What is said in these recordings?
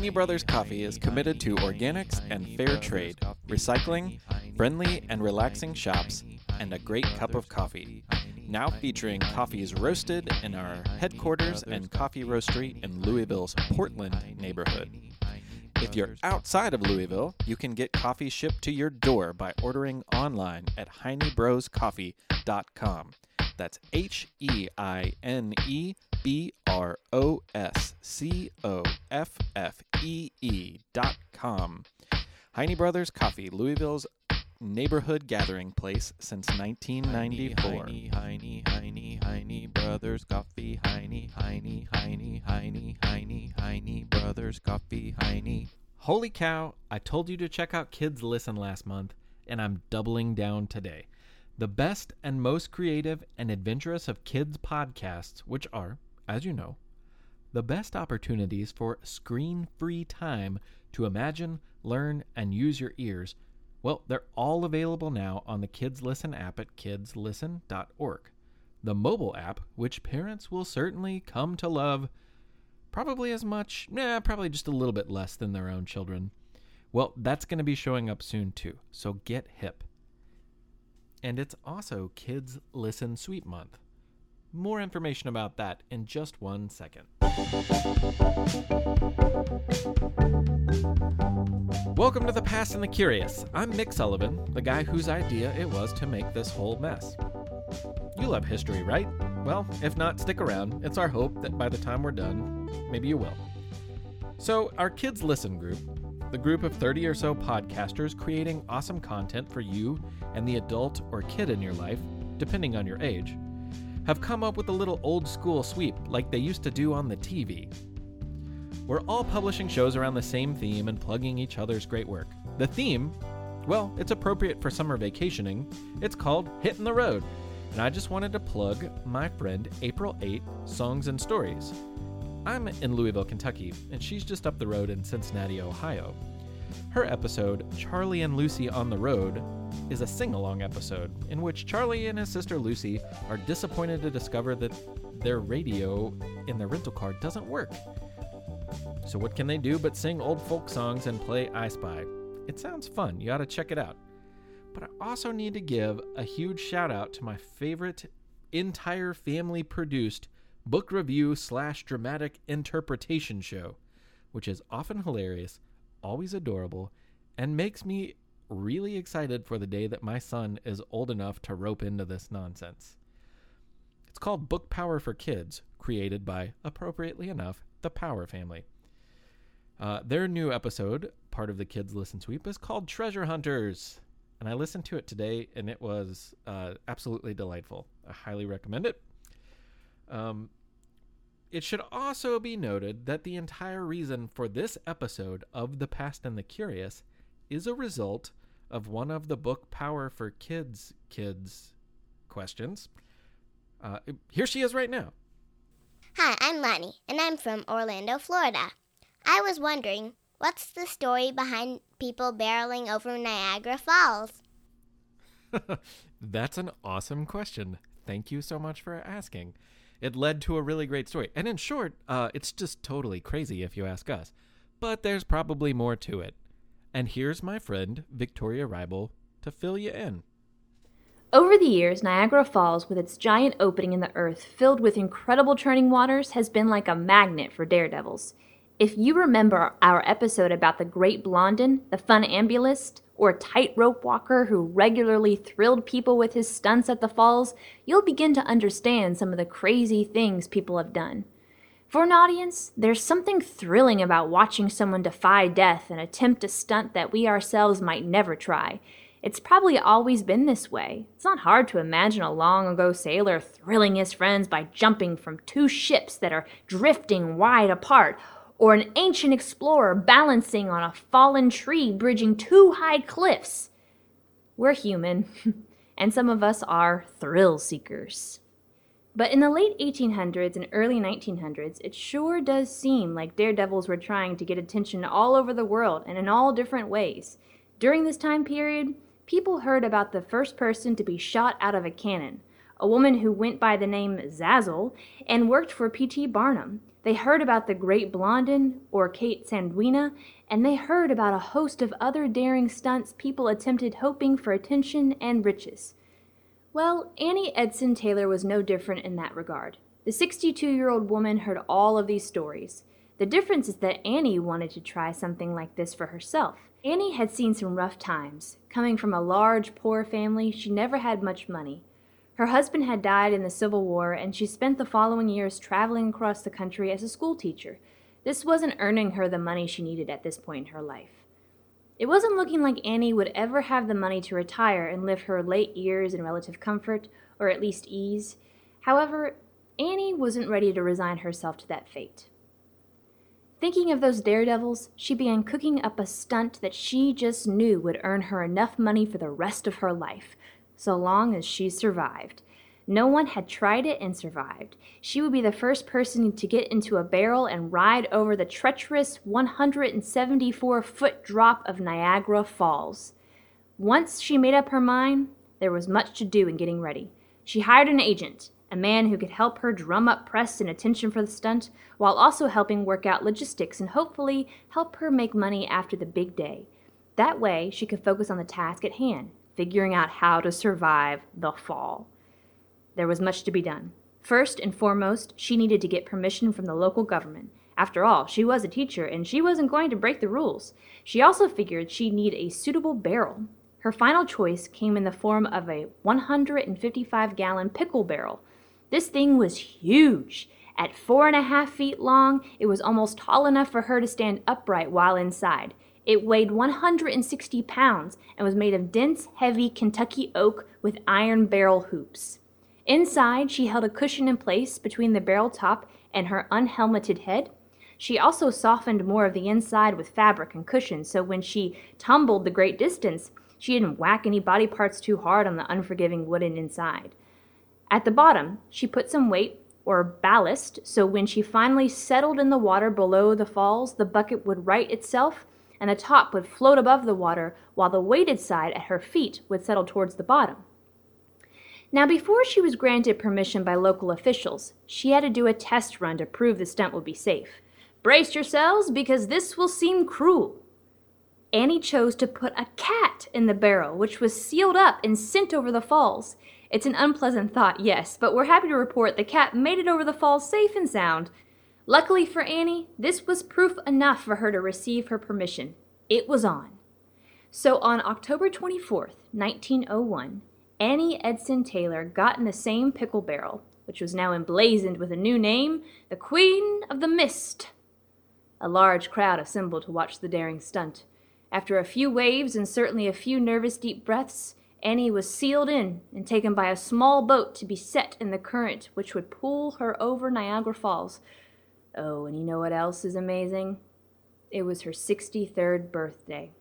Heine Brothers Coffee is committed to organics and fair trade, recycling, friendly and relaxing shops, and a great cup of coffee. Now featuring coffees roasted in our headquarters and coffee roastery in Louisville's Portland neighborhood. If you're outside of Louisville, you can get coffee shipped to your door by ordering online at heinebroscoffee.com. That's H E I N E B R O S C O F F E E dot com. Heine Brothers Coffee, Louisville's neighborhood gathering place since 1994. Heine, Heine, Heine, Heine Brothers Coffee, Heine, Heine, Heine, Heine, Heine, Heine Brothers Coffee, Heine. Holy cow, I told you to check out Kids Listen last month, and I'm doubling down today. The best and most creative and adventurous of kids' podcasts, which are, as you know, the best opportunities for screen free time to imagine, learn, and use your ears. Well, they're all available now on the Kids Listen app at kidslisten.org. The mobile app, which parents will certainly come to love probably as much, nah, probably just a little bit less than their own children. Well, that's going to be showing up soon too, so get hip. And it's also Kids Listen Sweep Month. More information about that in just one second. Welcome to The Past and the Curious. I'm Mick Sullivan, the guy whose idea it was to make this whole mess. You love history, right? Well, if not, stick around. It's our hope that by the time we're done, maybe you will. So, our Kids Listen group, the group of 30 or so podcasters creating awesome content for you and the adult or kid in your life, depending on your age, have come up with a little old school sweep like they used to do on the TV. We're all publishing shows around the same theme and plugging each other's great work. The theme, well, it's appropriate for summer vacationing. It's called Hitting the Road. And I just wanted to plug my friend April 8 Songs and Stories. I'm in Louisville, Kentucky, and she's just up the road in Cincinnati, Ohio. Her episode, Charlie and Lucy on the Road, is a sing along episode in which Charlie and his sister Lucy are disappointed to discover that their radio in their rental car doesn't work. So, what can they do but sing old folk songs and play I Spy? It sounds fun. You ought to check it out. But I also need to give a huge shout out to my favorite entire family produced book review slash dramatic interpretation show, which is often hilarious, always adorable, and makes me really excited for the day that my son is old enough to rope into this nonsense. It's called Book Power for Kids, created by, appropriately enough, the Power family. Uh, their new episode, part of the Kids Listen Sweep, is called Treasure Hunters. And I listened to it today, and it was uh, absolutely delightful. I highly recommend it. Um, it should also be noted that the entire reason for this episode of The Past and the Curious is a result of one of the book Power for Kids kids questions. Uh, here she is right now. Hi, I'm Lani, and I'm from Orlando, Florida. I was wondering, what's the story behind people barreling over Niagara Falls? That's an awesome question. Thank you so much for asking. It led to a really great story. And in short, uh, it's just totally crazy if you ask us. But there's probably more to it. And here's my friend, Victoria Reibel, to fill you in. Over the years, Niagara Falls, with its giant opening in the earth filled with incredible churning waters, has been like a magnet for daredevils. If you remember our episode about the Great Blondin, the funambulist, or tightrope walker who regularly thrilled people with his stunts at the falls, you'll begin to understand some of the crazy things people have done. For an audience, there's something thrilling about watching someone defy death and attempt a stunt that we ourselves might never try. It's probably always been this way. It's not hard to imagine a long ago sailor thrilling his friends by jumping from two ships that are drifting wide apart, or an ancient explorer balancing on a fallen tree bridging two high cliffs. We're human, and some of us are thrill seekers. But in the late 1800s and early 1900s, it sure does seem like daredevils were trying to get attention all over the world and in all different ways. During this time period, people heard about the first person to be shot out of a cannon, a woman who went by the name Zazel and worked for P.T. Barnum. They heard about the Great Blondin, or Kate Sandwina, and they heard about a host of other daring stunts people attempted hoping for attention and riches. Well, Annie Edson Taylor was no different in that regard. The 62 year old woman heard all of these stories. The difference is that Annie wanted to try something like this for herself. Annie had seen some rough times. Coming from a large, poor family, she never had much money. Her husband had died in the Civil War, and she spent the following years traveling across the country as a schoolteacher. This wasn't earning her the money she needed at this point in her life. It wasn't looking like Annie would ever have the money to retire and live her late years in relative comfort, or at least ease. However, Annie wasn't ready to resign herself to that fate. Thinking of those daredevils, she began cooking up a stunt that she just knew would earn her enough money for the rest of her life, so long as she survived. No one had tried it and survived. She would be the first person to get into a barrel and ride over the treacherous 174 foot drop of Niagara Falls. Once she made up her mind, there was much to do in getting ready. She hired an agent, a man who could help her drum up press and attention for the stunt, while also helping work out logistics and hopefully help her make money after the big day. That way, she could focus on the task at hand, figuring out how to survive the fall. There was much to be done. First and foremost, she needed to get permission from the local government. After all, she was a teacher and she wasn't going to break the rules. She also figured she'd need a suitable barrel. Her final choice came in the form of a 155 gallon pickle barrel this thing was huge. At four and a half feet long, it was almost tall enough for her to stand upright while inside. It weighed 160 pounds and was made of dense, heavy Kentucky oak with iron barrel hoops. Inside, she held a cushion in place between the barrel top and her unhelmeted head. She also softened more of the inside with fabric and cushion, so when she tumbled the great distance, she didn't whack any body parts too hard on the unforgiving wooden inside. At the bottom, she put some weight or ballast so when she finally settled in the water below the falls, the bucket would right itself and the top would float above the water while the weighted side at her feet would settle towards the bottom. Now, before she was granted permission by local officials, she had to do a test run to prove the stunt would be safe. Brace yourselves because this will seem cruel. Annie chose to put a cat in the barrel, which was sealed up and sent over the falls. It's an unpleasant thought, yes, but we're happy to report the cat made it over the falls safe and sound. Luckily for Annie, this was proof enough for her to receive her permission. It was on. So on October 24th, 1901, Annie Edson Taylor got in the same pickle barrel, which was now emblazoned with a new name, the Queen of the Mist. A large crowd assembled to watch the daring stunt. After a few waves and certainly a few nervous deep breaths, Annie was sealed in and taken by a small boat to be set in the current which would pull her over Niagara Falls. Oh, and you know what else is amazing? It was her 63rd birthday.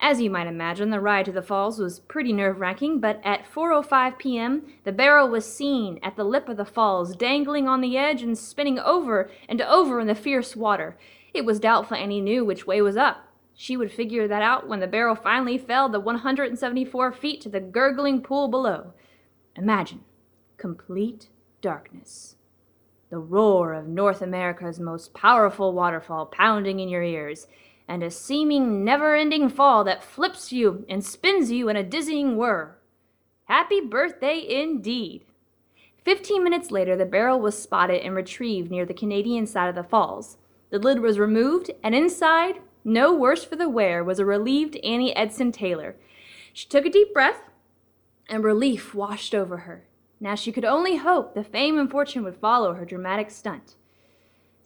As you might imagine, the ride to the falls was pretty nerve-wracking, but at 4:05 p.m., the barrel was seen at the lip of the falls, dangling on the edge and spinning over and over in the fierce water. It was doubtful Annie knew which way was up. She would figure that out when the barrel finally fell the 174 feet to the gurgling pool below. Imagine complete darkness. The roar of North America's most powerful waterfall pounding in your ears, and a seeming never ending fall that flips you and spins you in a dizzying whir. Happy birthday indeed! Fifteen minutes later, the barrel was spotted and retrieved near the Canadian side of the falls. The lid was removed, and inside no worse for the wear was a relieved Annie Edson Taylor. She took a deep breath, and relief washed over her. Now she could only hope the fame and fortune would follow her dramatic stunt.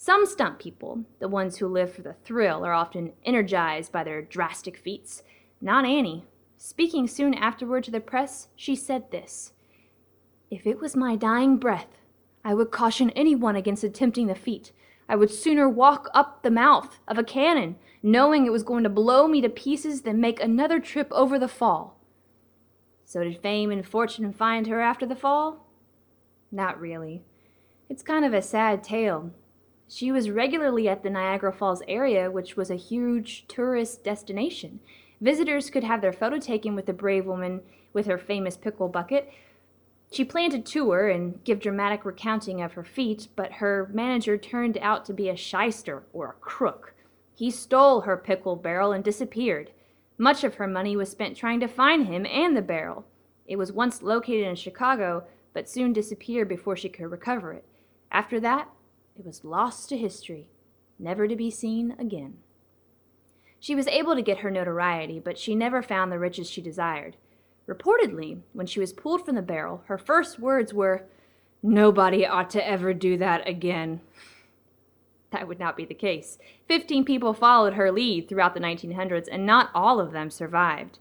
Some stunt people, the ones who live for the thrill, are often energized by their drastic feats. Not Annie. Speaking soon afterward to the press, she said this If it was my dying breath, I would caution anyone against attempting the feat. I would sooner walk up the mouth of a cannon, knowing it was going to blow me to pieces, than make another trip over the fall. So, did fame and fortune find her after the fall? Not really. It's kind of a sad tale. She was regularly at the Niagara Falls area, which was a huge tourist destination. Visitors could have their photo taken with the brave woman with her famous pickle bucket. She planned a tour and give dramatic recounting of her feat, but her manager turned out to be a shyster or a crook. He stole her pickle barrel and disappeared. Much of her money was spent trying to find him and the barrel. It was once located in Chicago, but soon disappeared before she could recover it. After that, it was lost to history, never to be seen again. She was able to get her notoriety, but she never found the riches she desired. Reportedly, when she was pulled from the barrel, her first words were, Nobody ought to ever do that again. That would not be the case. Fifteen people followed her lead throughout the 1900s, and not all of them survived.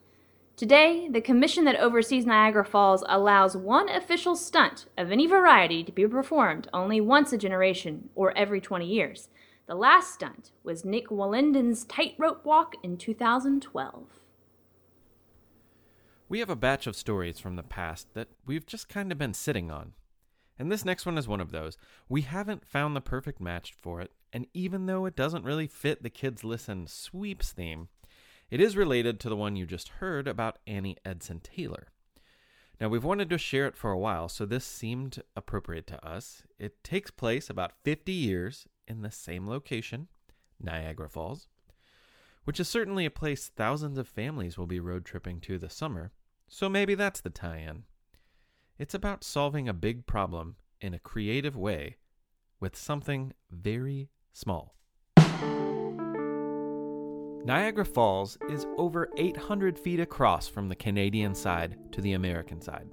Today, the commission that oversees Niagara Falls allows one official stunt of any variety to be performed only once a generation or every 20 years. The last stunt was Nick Wallenda's tightrope walk in 2012. We have a batch of stories from the past that we've just kind of been sitting on. And this next one is one of those. We haven't found the perfect match for it, and even though it doesn't really fit the Kids Listen sweeps theme, it is related to the one you just heard about Annie Edson Taylor. Now, we've wanted to share it for a while, so this seemed appropriate to us. It takes place about 50 years in the same location, Niagara Falls, which is certainly a place thousands of families will be road tripping to this summer, so maybe that's the tie in. It's about solving a big problem in a creative way with something very small. Niagara Falls is over 800 feet across from the Canadian side to the American side.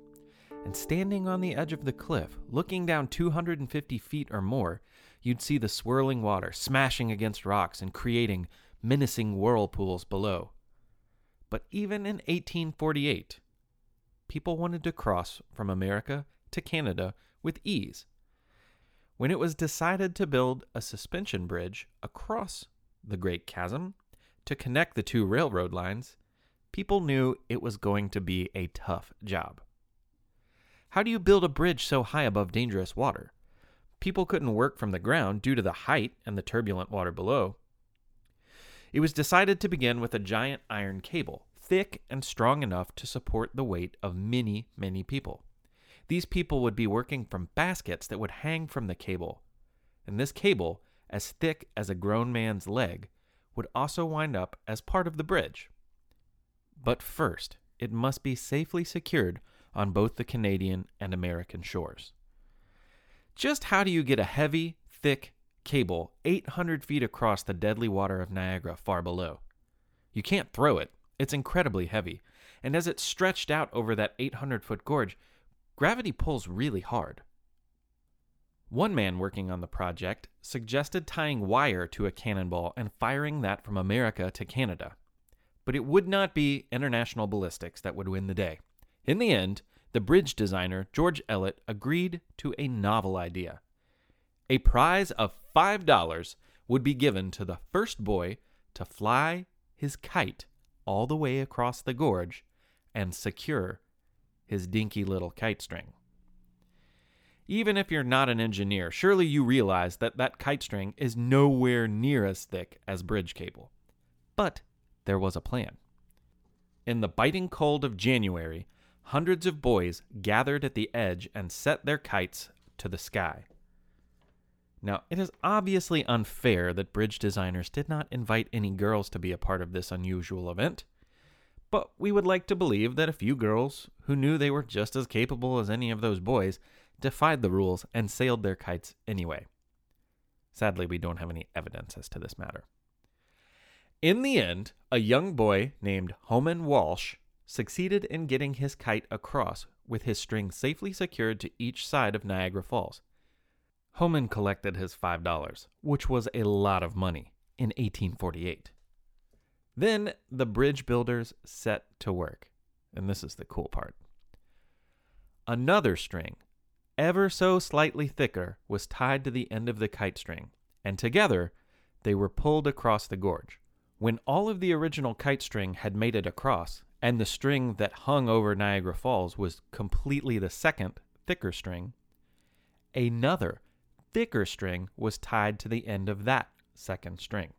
And standing on the edge of the cliff, looking down 250 feet or more, you'd see the swirling water smashing against rocks and creating menacing whirlpools below. But even in 1848, people wanted to cross from America to Canada with ease. When it was decided to build a suspension bridge across the Great Chasm to connect the two railroad lines, people knew it was going to be a tough job. How do you build a bridge so high above dangerous water? People couldn't work from the ground due to the height and the turbulent water below. It was decided to begin with a giant iron cable thick and strong enough to support the weight of many, many people. These people would be working from baskets that would hang from the cable, and this cable, as thick as a grown man's leg, would also wind up as part of the bridge. But first, it must be safely secured on both the Canadian and American shores. Just how do you get a heavy, thick cable 800 feet across the deadly water of Niagara far below? You can't throw it, it's incredibly heavy, and as it's stretched out over that 800 foot gorge, gravity pulls really hard. One man working on the project suggested tying wire to a cannonball and firing that from America to Canada. But it would not be international ballistics that would win the day. In the end, the bridge designer, George Ellet, agreed to a novel idea. A prize of $5 would be given to the first boy to fly his kite all the way across the gorge and secure his dinky little kite string. Even if you're not an engineer, surely you realize that that kite string is nowhere near as thick as bridge cable. But there was a plan. In the biting cold of January, hundreds of boys gathered at the edge and set their kites to the sky. Now, it is obviously unfair that bridge designers did not invite any girls to be a part of this unusual event, but we would like to believe that a few girls, who knew they were just as capable as any of those boys, defied the rules and sailed their kites anyway. Sadly, we don't have any evidence as to this matter. In the end, a young boy named Homan Walsh succeeded in getting his kite across with his string safely secured to each side of Niagara Falls. Homan collected his $5, which was a lot of money in 1848. Then the bridge builders set to work. And this is the cool part. Another string, ever so slightly thicker, was tied to the end of the kite string, and together they were pulled across the gorge. When all of the original kite string had made it across, and the string that hung over Niagara Falls was completely the second, thicker string, another thicker string was tied to the end of that second string.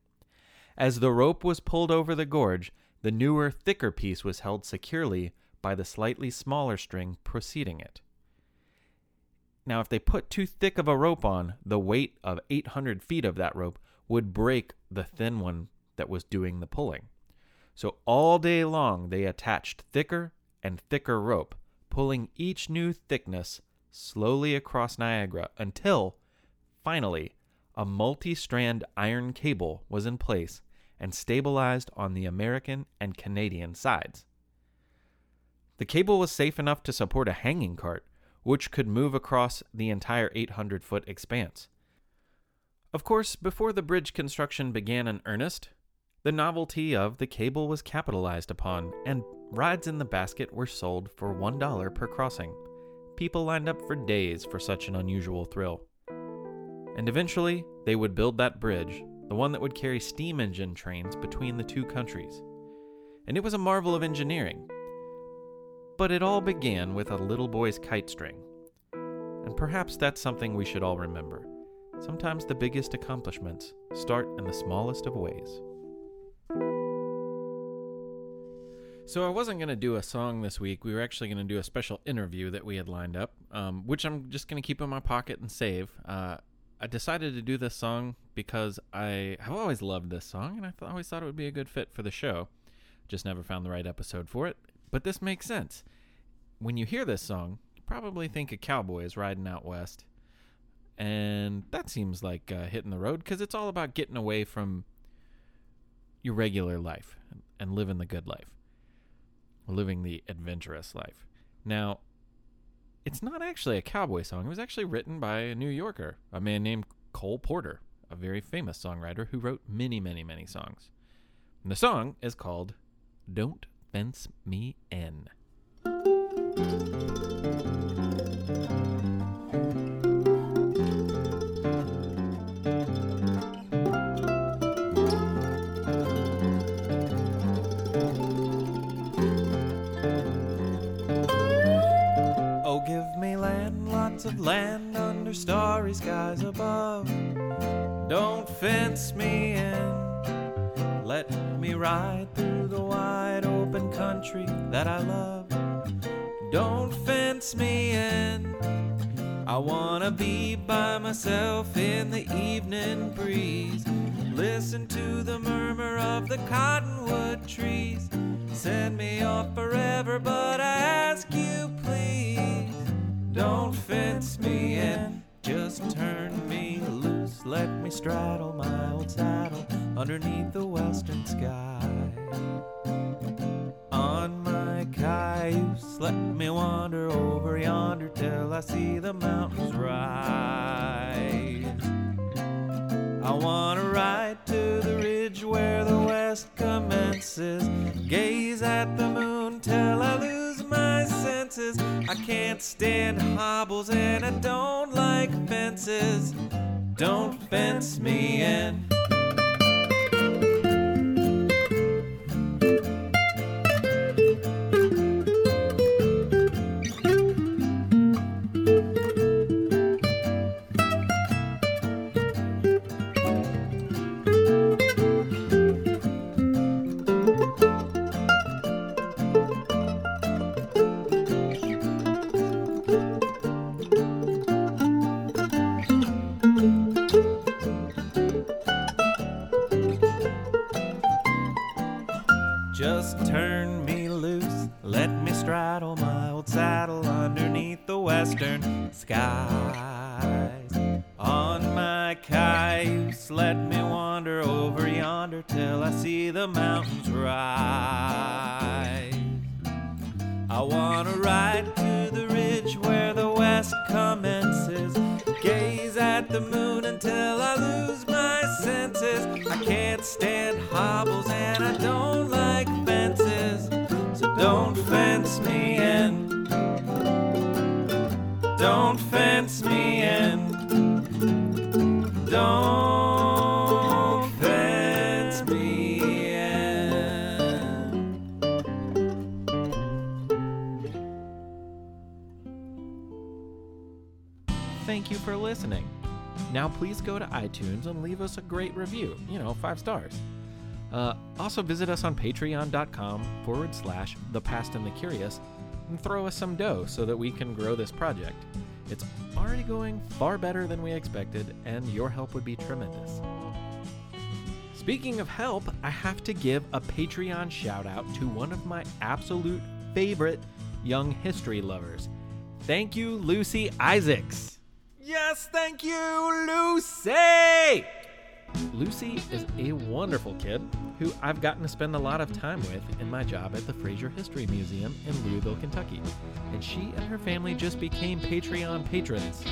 As the rope was pulled over the gorge, the newer, thicker piece was held securely by the slightly smaller string preceding it. Now, if they put too thick of a rope on, the weight of 800 feet of that rope would break the thin one that was doing the pulling. So all day long, they attached thicker and thicker rope, pulling each new thickness slowly across Niagara until, finally, a multi strand iron cable was in place and stabilized on the American and Canadian sides. The cable was safe enough to support a hanging cart, which could move across the entire 800 foot expanse. Of course, before the bridge construction began in earnest, the novelty of the cable was capitalized upon, and rides in the basket were sold for $1 per crossing. People lined up for days for such an unusual thrill. And eventually, they would build that bridge, the one that would carry steam engine trains between the two countries. And it was a marvel of engineering. But it all began with a little boy's kite string. And perhaps that's something we should all remember. Sometimes the biggest accomplishments start in the smallest of ways. So I wasn't going to do a song this week. We were actually going to do a special interview that we had lined up, um, which I'm just going to keep in my pocket and save. Uh, I decided to do this song because I have always loved this song, and I th- always thought it would be a good fit for the show. Just never found the right episode for it. But this makes sense. When you hear this song, you probably think a cowboy is riding out west. And that seems like uh, hitting the road because it's all about getting away from your regular life and living the good life living the adventurous life. Now, it's not actually a cowboy song. It was actually written by a New Yorker, a man named Cole Porter, a very famous songwriter who wrote many, many, many songs. And the song is called Don't Fence Me In. Oh, give me land, lots of land under starry skies above. Don't fence me in. Let ride through the wide open country that I love. Don't fence me in. I wanna be by myself in the evening breeze. Listen to the murmur of the cottonwood trees. Send me off forever, but I ask you, please. Don't fence me in, just turn me loose. Let me straddle my old saddle underneath the western sky. On my cayuse, let me wander over yonder till I see the mountains rise. I wanna ride to the ridge where the west commences. Gaze at the moon till I lose my senses. I can't stand hobbles and I don't like fences. Don't fence me in. Moon until I lose my senses. I can't stand hobbles and I don't like fences. So don't fence me in. Don't fence me in. Don't fence me in. Thank you for listening. Now, please go to iTunes and leave us a great review. You know, five stars. Uh, also, visit us on patreon.com forward slash the past and the curious and throw us some dough so that we can grow this project. It's already going far better than we expected, and your help would be tremendous. Speaking of help, I have to give a Patreon shout out to one of my absolute favorite young history lovers. Thank you, Lucy Isaacs. Yes, thank you, Lucy! Lucy is a wonderful kid who I've gotten to spend a lot of time with in my job at the Frazier History Museum in Louisville, Kentucky. And she and her family just became Patreon patrons.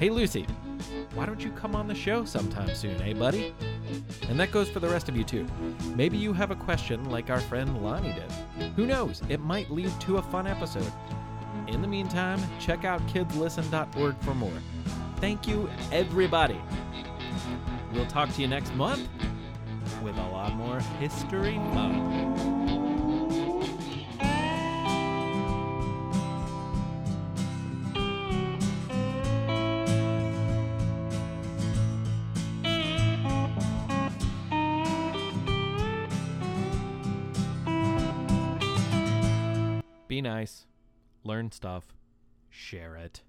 Hey, Lucy, why don't you come on the show sometime soon, eh, buddy? And that goes for the rest of you, too. Maybe you have a question like our friend Lonnie did. Who knows? It might lead to a fun episode. In the meantime, check out kidslisten.org for more. Thank you, everybody. We'll talk to you next month with a lot more history fun. Be nice, learn stuff, share it.